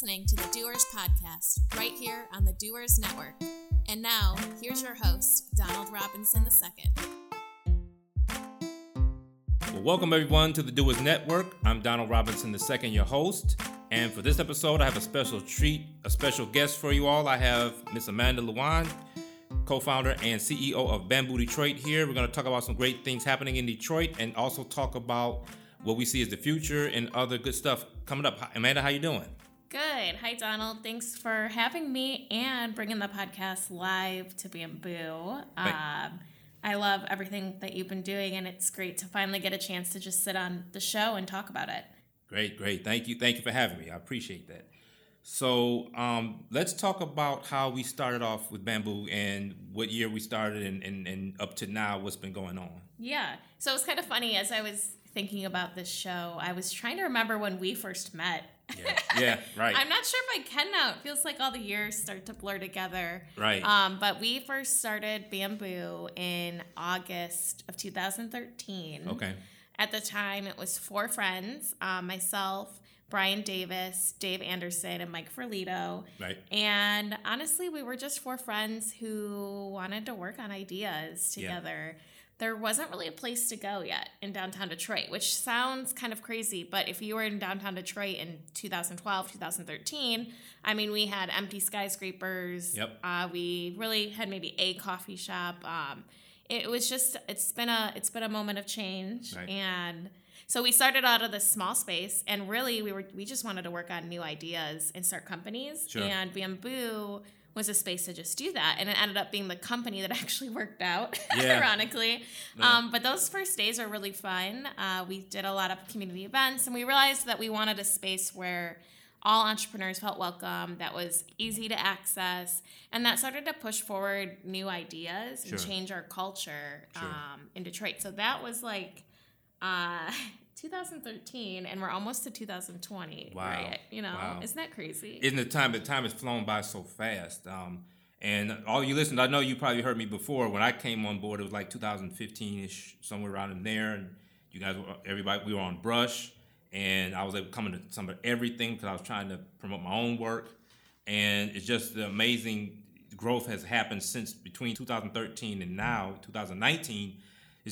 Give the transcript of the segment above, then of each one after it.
Listening to the Doers Podcast right here on the Doers Network. And now, here's your host, Donald Robinson II. Well, welcome everyone to the Doers Network. I'm Donald Robinson II, your host. And for this episode, I have a special treat, a special guest for you all. I have Miss Amanda Lewan, co-founder and CEO of Bamboo Detroit here. We're going to talk about some great things happening in Detroit and also talk about what we see as the future and other good stuff coming up. Amanda, how you doing? Good. Hi, Donald. Thanks for having me and bringing the podcast live to Bamboo. Um, I love everything that you've been doing, and it's great to finally get a chance to just sit on the show and talk about it. Great, great. Thank you. Thank you for having me. I appreciate that. So um, let's talk about how we started off with Bamboo and what year we started and, and, and up to now, what's been going on. Yeah. So it's kind of funny as I was thinking about this show, I was trying to remember when we first met yeah, yeah right. I'm not sure if I can now. It feels like all the years start to blur together. Right. Um, but we first started Bamboo in August of 2013. Okay. At the time, it was four friends um, myself, Brian Davis, Dave Anderson, and Mike Ferlito. Right. And honestly, we were just four friends who wanted to work on ideas together. Yeah there wasn't really a place to go yet in downtown Detroit, which sounds kind of crazy. But if you were in downtown Detroit in 2012, 2013, I mean, we had empty skyscrapers. Yep. Uh, we really had maybe a coffee shop. Um, it was just it's been a it's been a moment of change right. and so we started out of this small space and really we were we just wanted to work on new ideas and start companies sure. and bamboo was a space to just do that. And it ended up being the company that actually worked out, yeah. ironically. Yeah. Um, but those first days were really fun. Uh, we did a lot of community events, and we realized that we wanted a space where all entrepreneurs felt welcome, that was easy to access, and that started to push forward new ideas and sure. change our culture sure. um, in Detroit. So that was like uh, 2013 and we're almost to 2020 wow. right? You know wow. isn't that crazy? Isn't the time the time has flown by so fast um, and all you listened i know you probably heard me before. When i came on board it was like 2015ish somewhere around in there and you guys were everybody we were on brush and i was able to come into some of everything because i was trying to promote my own work and it's just the amazing growth has happened since between 2013 and now 2019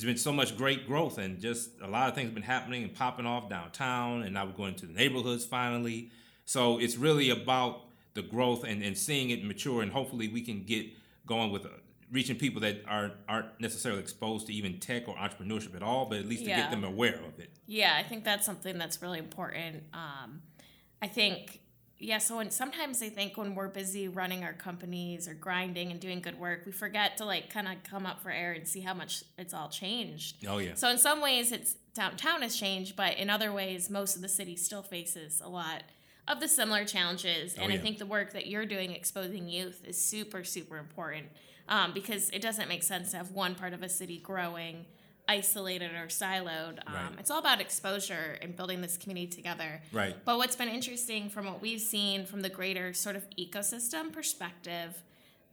there's been so much great growth and just a lot of things have been happening and popping off downtown and now we're going to the neighborhoods finally. So it's really about the growth and, and seeing it mature and hopefully we can get going with uh, reaching people that are, aren't necessarily exposed to even tech or entrepreneurship at all but at least to get them aware of it. Yeah i think that's something that's really important. Um, i think yeah, so when, sometimes I think when we're busy running our companies or grinding and doing good work, we forget to like kind of come up for air and see how much it's all changed. Oh yeah. So in some ways, it's downtown has changed, but in other ways, most of the city still faces a lot of the similar challenges. Oh, and yeah. I think the work that you're doing exposing youth is super super important um, because it doesn't make sense to have one part of a city growing isolated or siloed. Um, Right. It's all about exposure and building this community together. Right. But what's been interesting from what we've seen from the greater sort of ecosystem perspective,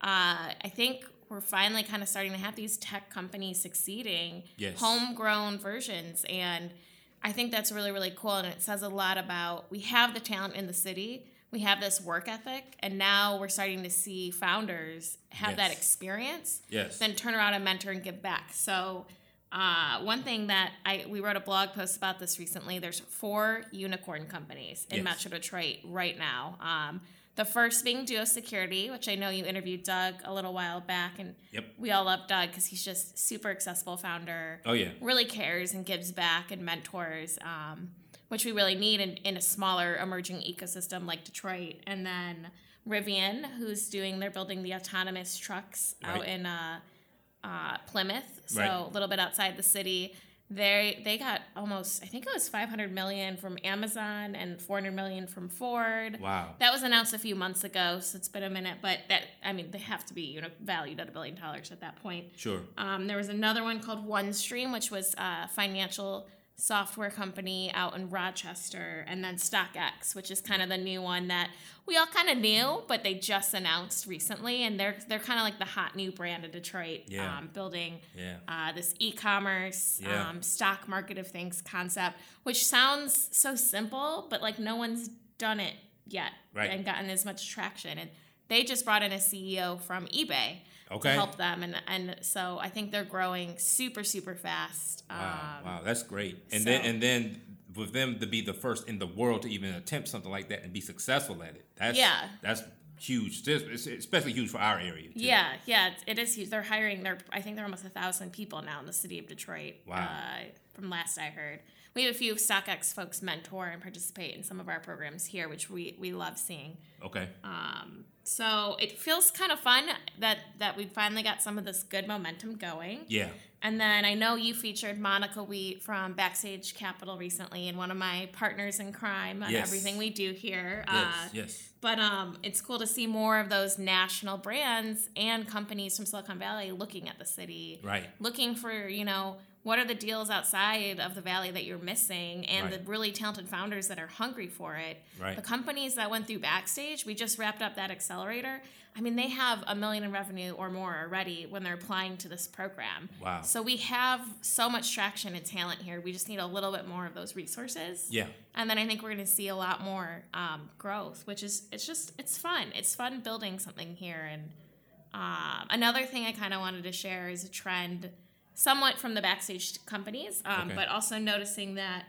uh, I think we're finally kind of starting to have these tech companies succeeding, Yes. homegrown versions. And I think that's really, really cool. And it says a lot about we have the talent in the city, we have this work ethic, and now we're starting to see founders have that experience, Yes. then turn around and mentor and give back. So, uh, one thing that I we wrote a blog post about this recently. There's four unicorn companies in Yes. Metro Detroit right now. Um, the first being Duo Security, which I know you interviewed Doug a little while back, and Yep. we all love Doug because he's just super accessible founder. Oh yeah. Really cares and gives back and mentors, um, which we really need in, in a smaller emerging ecosystem like Detroit. And then Rivian, who's doing they're building the autonomous trucks out in uh, uh, Plymouth, so Right. a little bit outside the city. They they got almost I think it was 500 million from Amazon and 400 million from Ford. Wow. That was announced a few months ago, so it's been a minute. But that I mean, they have to be you know valued at a billion dollars at that point. Sure. Um, there was another one called OneStream, which was a financial software company out in Rochester, and then StockX, which is kind of the new one that we all kind of knew, but they just announced recently, and they're they're kind of like the hot new brand of Detroit, Yeah. um, building Yeah. uh, this e-commerce Yeah. um, stock market of things concept, which sounds so simple, but like no one's done it yet Right. and gotten as much traction. And they just brought in a CEO from eBay Okay. to help them, and and so I think they're growing super super fast. Wow, Um, wow, that's great. And then so- and then with them to be the first in the world to even attempt something like that and be successful at it. That's Yeah. that's huge. It's especially huge for our area. too. Yeah, yeah, it is huge. They're hiring. They're I think they're almost a thousand people now in the city of Detroit. Wow. Uh, from last I heard, we have a few StockX folks mentor and participate in some of our programs here, which we we love seeing. Okay. Um, so it feels kind of fun that that we finally got some of this good momentum going. Yeah. And then I know you featured Monica Wheat from Backstage Capital recently, and one of my partners in crime on Yes. everything we do here. Yes. Uh, yes. but um, it's cool to see more of those national brands and companies from Silicon Valley looking at the city, Right. looking for you know what are the deals outside of the valley that you're missing, and Right. the really talented founders that are hungry for it. Right. The companies that went through Backstage, we just wrapped up that accelerator. I mean, they have a million in revenue or more already when they're applying to this program. Wow. So we have so much traction and talent here. We just need a little bit more of those resources. Yeah. And then I think we're going to see a lot more um, growth, which is it's just it's fun. It's fun building something here. And um, another thing I kind of wanted to share is a trend, somewhat from the backstage companies, um, Okay. but also noticing that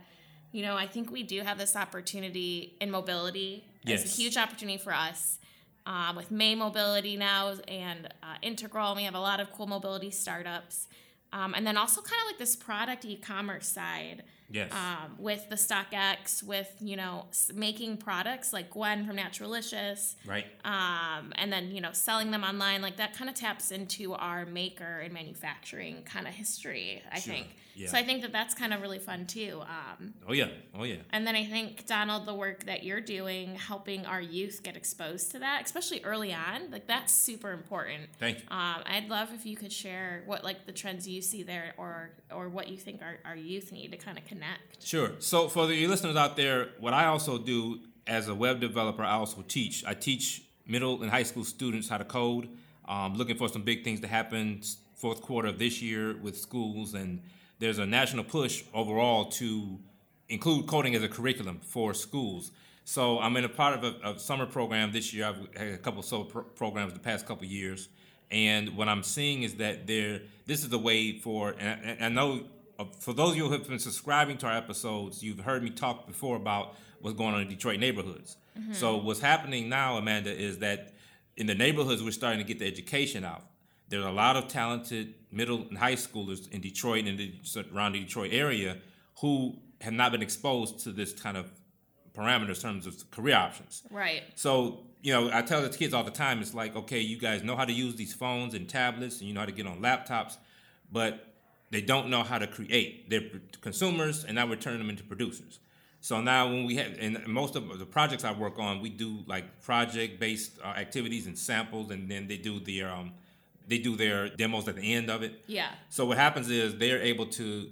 you know I think we do have this opportunity in mobility. It's Yes. a huge opportunity for us. Um, with May Mobility now and uh, Integral, and we have a lot of cool mobility startups. Um, and then also kind of like this product e-commerce side Yes. um, with the StockX, with you know making products like Gwen from Naturalicious, right. um, and then you know selling them online. Like that kind of taps into our maker and manufacturing kind of history. I Sure. think. Yeah. So I think that that's kind of really fun too. Um, Oh yeah. Oh yeah. and then I think Donald, the work that you're doing, helping our youth get exposed to that, especially early on, like that's super important. Thank you. Um, I'd love if you could share what like the trends you see there, or or what you think our, our youth need to kind of connect. Sure. So for the listeners out there, what I also do as a web developer, I also teach. I teach middle and high school students how to code. Um, looking for some big things to happen fourth quarter of this year with schools, and there's a national push overall to include coding as a curriculum for schools. So I'm in a part of a, a summer program this year. I've had a couple of solo pro- programs the past couple of years, and what I'm seeing is that there. This is a way for, and I, I know uh, for those of you who have been subscribing to our episodes, you've heard me talk before about what's going on in Detroit neighborhoods. So what's happening now, Amanda, is that in the neighborhoods we're starting to get the education out. There's a lot of talented middle and high schoolers in Detroit and the surrounding Detroit area who have not been exposed to this kind of parameters in terms of career options. Right. So, you know, I tell the kids all the time, it's like, okay, you guys know how to use these phones and tablets and you know how to get on laptops, but they don't know how to create. They're consumers and now we're turning them into producers. So now when we have, and most of the projects I work on, we do like project-based uh, activities and samples, and then they do their, um, they do their demos at the end of it. Yeah. So what happens is they're able to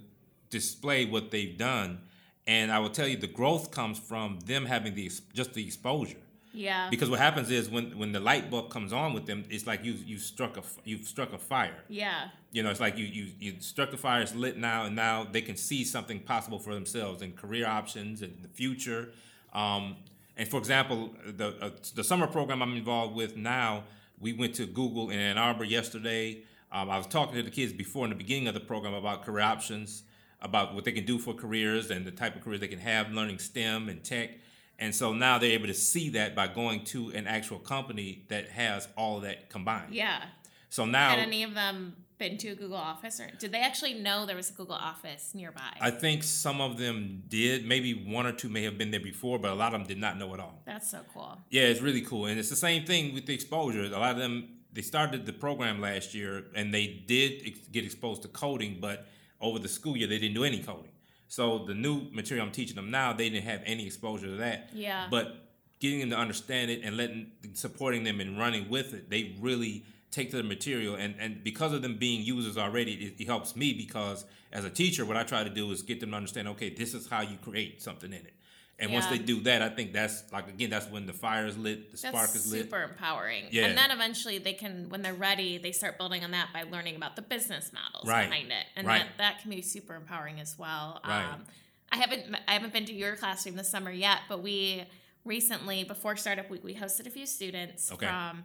display what they've done, and I will tell you the growth comes from them having the just the exposure. Yeah. Because what happens is when when the light bulb comes on with them, it's like you you struck a you've struck a fire. yeah. You know, it's like you you you struck the fire. It's lit now, and now they can see something possible for themselves and career options and the future. Um, and for example, the uh, the summer program I'm involved with now, we went to Google in Ann Arbor yesterday. Um, I was talking to the kids before in the beginning of the program about career options, about what they can do for careers and the type of careers they can have, learning STEM and tech. And so now they're able to see that by going to an actual company that has all that combined. Yeah. So now Had any of them been to a Google office or did they actually know there was a Google office nearby? I think some of them did. Maybe one or two may have been there before, but a lot of them did not know at all. That's so cool. Yeah, it's really cool. And it's the same thing with the exposure. A lot of them, they started the program last year and they did ex- get exposed to coding, but over the school year, they didn't do any coding. So the new material I'm teaching them now, they didn't have any exposure to that. Yeah. But getting them to understand it and letting, supporting them and running with it, they really take to the material. And, and because of them being users already, it, it helps me because as a teacher, what I try to do is get them to understand, okay, this is how you create something in it. And once they do that, I think that's like again, that's when the fire is lit, the That's spark is lit. super empowering. Yeah. And then eventually they can, when they're ready, they start building on that by learning about the business models Right. behind it. And Right. that, that can be super empowering as well. Right. Um, I haven't I haven't been to your classroom this summer yet, but we recently before Startup Week, we hosted a few students Okay. from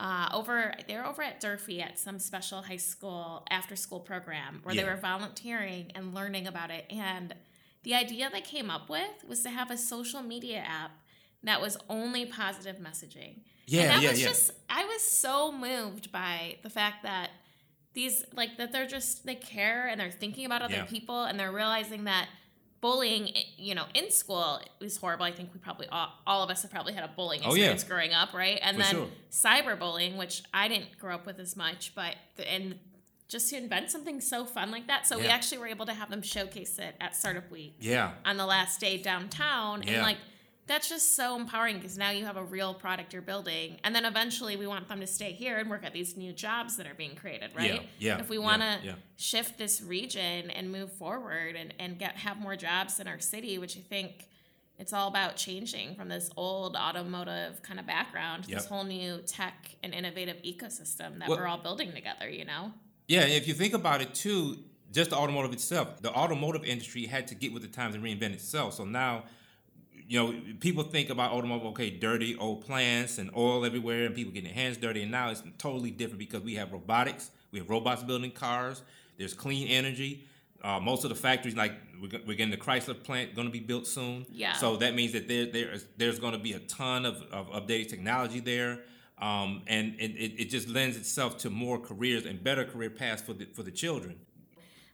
uh, over. They were over at Durfee at some special high school after school program where they were volunteering and learning about it. And the idea they came up with was to have a social media app that was only positive messaging. Yeah, and that yeah, was yeah. just I was so moved by the fact that these like that they're just they care and they're thinking about other Yeah. people and they're realizing that bullying eh, you know in school is horrible i think we probably all, all of us have probably had a bullying Oh, yeah. experience growing up right and For then sure. cyberbullying which i didn't grow up with as much but and just to invent something so fun like that so we actually were able to have them showcase it at startup week Yeah. on the last day downtown and like that's just so empowering because now you have a real product you're building and then eventually we want them to stay here and work at these new jobs that are being created right Yeah, yeah, if we want to yeah. shift this region and move forward and, and get have more jobs in our city which i think it's all about changing from this old automotive kind of background to this whole new tech and innovative ecosystem that Well- we're all building together you know Yeah, if you think about it too, just the automotive itself, the automotive industry had to get with the times and reinvent itself. So now, you know, people think about automotive, okay, dirty old plants and oil everywhere and people getting their hands dirty. And now it's totally different because we have robotics, we have robots building cars, there's clean energy. Uh, most of the factories, like we're, we're getting the Chrysler plant going to be built soon. Yeah. So that means that there, there is, there's going to be a ton of, of updated technology there. Um, and it, it, it just lends itself to more careers and better career paths for the, for the children.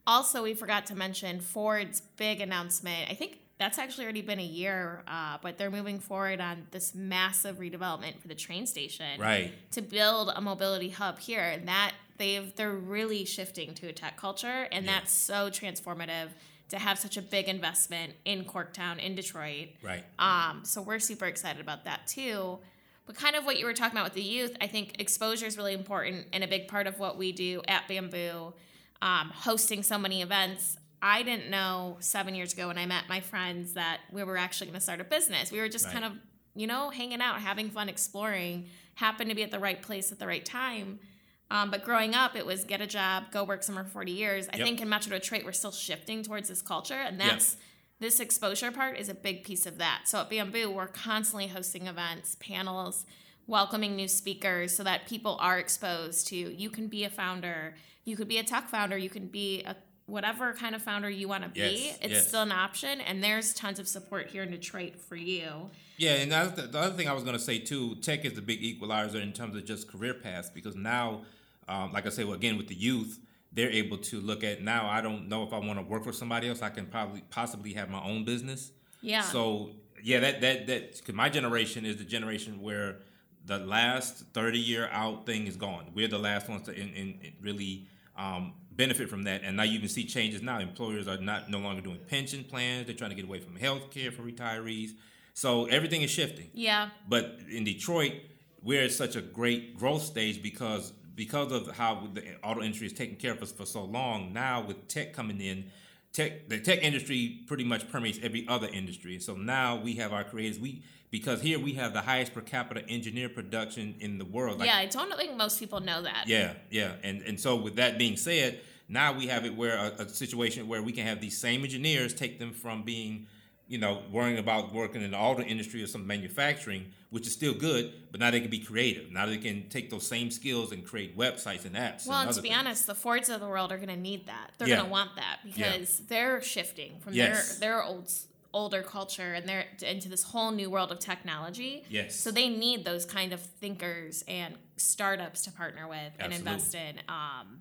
Also, we forgot to mention Ford's big announcement. I think that's actually already been a year, uh, but they're moving forward on this massive redevelopment for the train station Right. to build a mobility hub here. And that they've they're really shifting to a tech culture, and Yeah. that's so transformative to have such a big investment in Corktown in Detroit. Right. Um, so we're super excited about that too. But kind of what you were talking about with the youth, I think exposure is really important and a big part of what we do at Bamboo, um, hosting so many events. I didn't know seven years ago when I met my friends that we were actually going to start a business. We were just Right. kind of, you know, hanging out, having fun, exploring, happened to be at the right place at the right time. Um, but growing up, it was get a job, go work somewhere for 40 years. I Yep. think in Metro Detroit, we're still shifting towards this culture, and Yep. that's this exposure part is a big piece of that. So at Bamboo, we're constantly hosting events, panels, welcoming new speakers so that people are exposed to you can be a founder, you could be a tech founder, you can be a whatever kind of founder you want to be. Yes, it's yes. still an option, and there's tons of support here in Detroit for you. Yeah, and that's the, the other thing I was going to say too. Tech is the big equalizer in terms of just career paths because now, um, like I say, well, again with the youth, they're able to look at now. I don't know if I want to work for somebody else. I can probably possibly have my own business. Yeah. So yeah, that that that because my generation is the generation where the last thirty year out thing is gone. We're the last ones to in, in, in really um, benefit from that, and now you even see changes now. Employers are not no longer doing pension plans. They're trying to get away from health care for retirees. So everything is shifting. yeah. But in Detroit, we're at such a great growth stage because because of how the auto industry has taken care of us for so long. Now with tech coming in, tech the tech industry pretty much permeates every other industry. So now we have our creators. We because here we have the highest per capita engineer production in the world. Like, yeah, I don't think most people know that. yeah, yeah, and and so with that being said, now we have it where a, a situation where we can have these same engineers take them from being, you know, worrying about working in the auto industry or some manufacturing, which is still good, but now they can be creative. Now they can take those same skills and create websites and apps. Well, and and to be things. honest, the Fords of the world are going to need that. They're Yeah. going to want that because they're shifting from Yes. their their old older culture and they're into this whole new world of technology. Yes. So they need those kind of thinkers and startups to partner with and invest in. Um,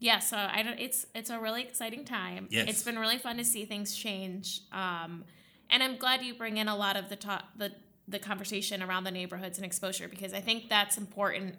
yeah, so I don't. It's it's a really exciting time. Yes. It's been really fun to see things change. Um, and I'm glad you bring in a lot of the talk, the the conversation around the neighborhoods and exposure because I think that's important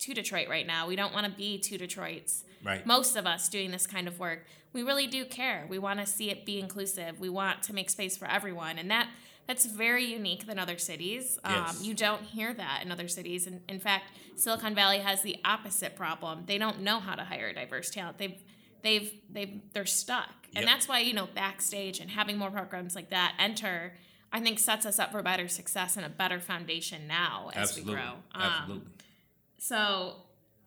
to Detroit right now. We don't want to be two Detroits. Right. Most of us doing this kind of work, we really do care. We want to see it be inclusive. We want to make space for everyone, and that that's very unique than other cities. Yes. Um, you don't hear that in other cities. And in fact, Silicon Valley has the opposite problem. They don't know how to hire diverse talent. They've they've they've they're stuck, and that's why you know backstage and having more programs like that enter. I think sets us up for better success and a better foundation now as Absolutely. we grow. Um, Absolutely. so,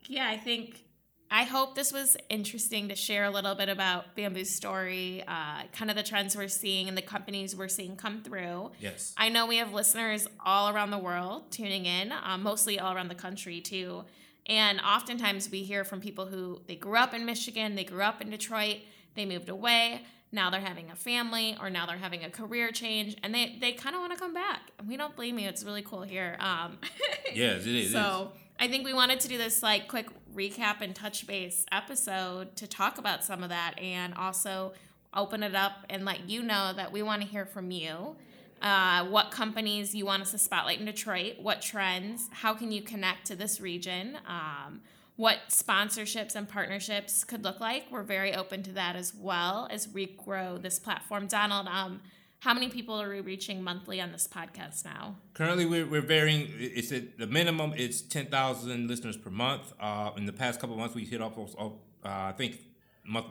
yeah, I think I hope this was interesting to share a little bit about Bamboo's story, uh, kind of the trends we're seeing and the companies we're seeing come through. Yes. I know we have listeners all around the world tuning in, um, mostly all around the country too. And oftentimes we hear from people who they grew up in Michigan, they grew up in Detroit, they moved away, now they're having a family or now they're having a career change and they, they kind of want to come back. And we don't blame you. It's really cool here. Um, yes, it is. So I think we wanted to do this like quick recap and touch base episode to talk about some of that and also open it up and let you know that we want to hear from you. Uh, what companies you want us to spotlight in Detroit, what trends, how can you connect to this region, um, what sponsorships and partnerships could look like. We're very open to that as well as we grow this platform. Donald, um, how many people are we reaching monthly on this podcast now? Currently, we're, we're varying. It's at the minimum. It's ten thousand listeners per month. Uh, in the past couple months, we hit almost. Uh, I think month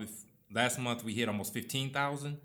last month we hit almost fifteen thousand.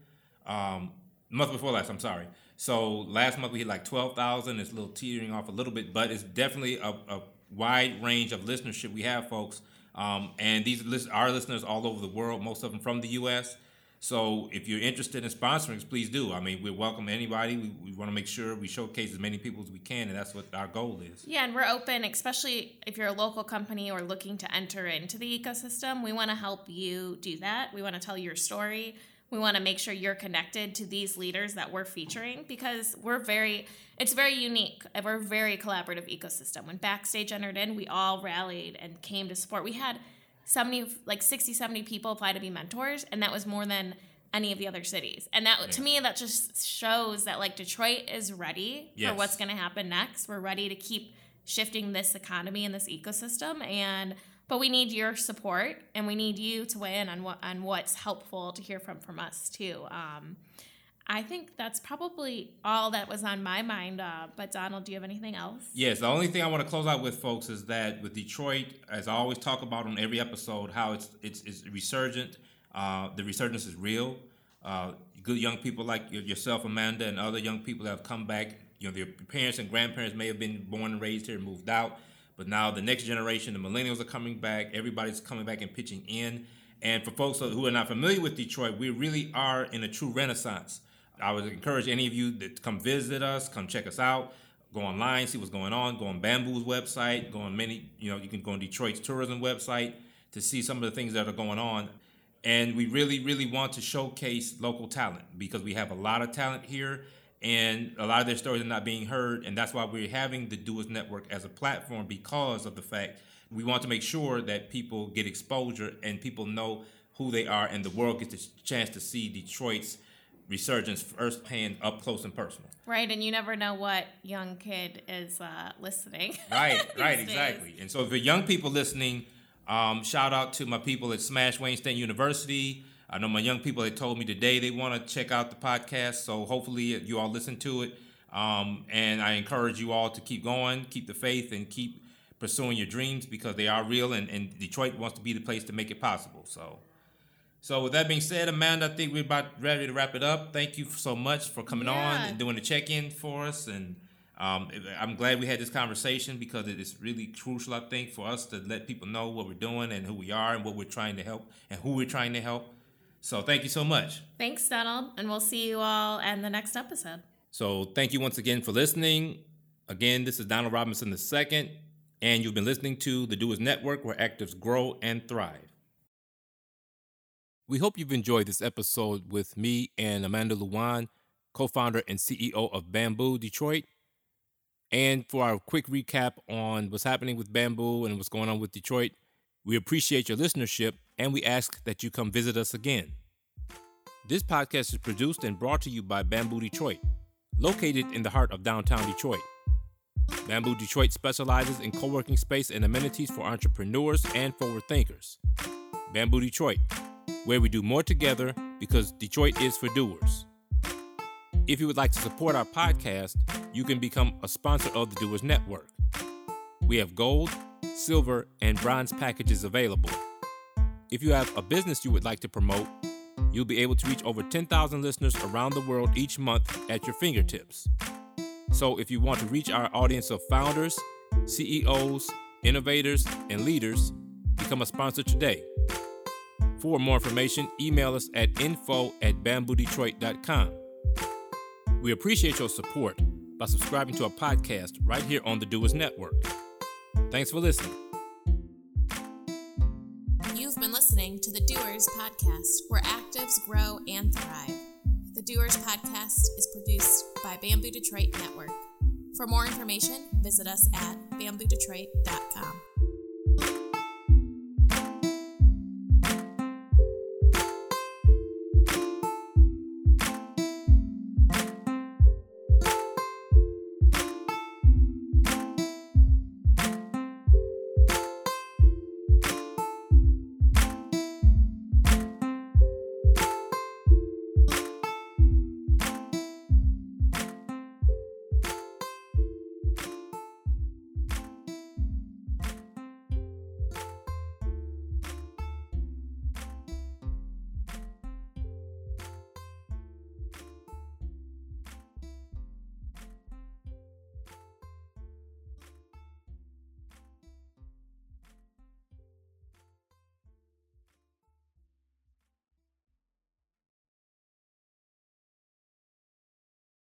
Um, month before last, I'm sorry. So last month we hit like twelve thousand. It's a little teetering off a little bit, but it's definitely a, a wide range of listenership we have, folks. Um, and these list- our listeners all over the world, most of them from the U.S. So if you're interested in sponsoring, please do. I mean, we welcome anybody. We, we want to make sure we showcase as many people as we can, and that's what our goal is. Yeah, and we're open, especially if you're a local company or looking to enter into the ecosystem. We want to help you do that. We want to tell your story. We want to make sure you're connected to these leaders that we're featuring because we're very, it's very unique. We're a very collaborative ecosystem. When Backstage entered in, we all rallied and came to support. We had 70 like 60 70 people apply to be mentors and that was more than any of the other cities and that yeah. to me that just shows that like detroit is ready yes. for what's going to happen next we're ready to keep shifting this economy and this ecosystem and but we need your support and we need you to weigh in on what on what's helpful to hear from from us too um, I think that's probably all that was on my mind. Uh, but Donald, do you have anything else? Yes, the only thing I want to close out with, folks, is that with Detroit, as I always talk about on every episode, how it's it's, it's resurgent. Uh, the resurgence is real. Uh, good young people like yourself, Amanda, and other young people that have come back. You know, their parents and grandparents may have been born and raised here and moved out, but now the next generation, the millennials, are coming back. Everybody's coming back and pitching in. And for folks who are not familiar with Detroit, we really are in a true renaissance. I would encourage any of you to come visit us, come check us out, go online, see what's going on, go on Bamboo's website, go on many, you know, you can go on Detroit's tourism website to see some of the things that are going on. And we really, really want to showcase local talent because we have a lot of talent here and a lot of their stories are not being heard. And that's why we're having the Doers Network as a platform because of the fact we want to make sure that people get exposure and people know who they are and the world gets a chance to see Detroit's resurgence firsthand, up close and personal. Right, and you never know what young kid is uh, listening. Right, right, exactly. And so, for the young people listening, um, shout out to my people at Smash Wayne State University. I know my young people that told me today they want to check out the podcast, so hopefully you all listen to it. Um, and I encourage you all to keep going, keep the faith, and keep pursuing your dreams because they are real, and, and Detroit wants to be the place to make it possible. So. So with that being said, Amanda, I think we're about ready to wrap it up. Thank you so much for coming yeah. on and doing the check-in for us. And um, I'm glad we had this conversation because it is really crucial, I think, for us to let people know what we're doing and who we are and what we're trying to help and who we're trying to help. So thank you so much. Thanks, Donald. And we'll see you all in the next episode. So thank you once again for listening. Again, this is Donald Robinson II, and you've been listening to the Doers Network where actors grow and thrive. We hope you've enjoyed this episode with me and Amanda Lewan, co founder and CEO of Bamboo Detroit. And for our quick recap on what's happening with Bamboo and what's going on with Detroit, we appreciate your listenership and we ask that you come visit us again. This podcast is produced and brought to you by Bamboo Detroit, located in the heart of downtown Detroit. Bamboo Detroit specializes in co working space and amenities for entrepreneurs and forward thinkers. Bamboo Detroit, where we do more together because Detroit is for doers. If you would like to support our podcast, you can become a sponsor of the Doers Network. We have gold, silver, and bronze packages available. If you have a business you would like to promote, you'll be able to reach over 10,000 listeners around the world each month at your fingertips. So, if you want to reach our audience of founders, CEOs, innovators, and leaders, become a sponsor today. For more information, email us at info at bamboodetroit.com. We appreciate your support by subscribing to our podcast right here on the Doers Network. Thanks for listening. You've been listening to the Doers Podcast, where actives grow and thrive. The Doers Podcast is produced by Bamboo Detroit Network. For more information, visit us at bamboodetroit.com.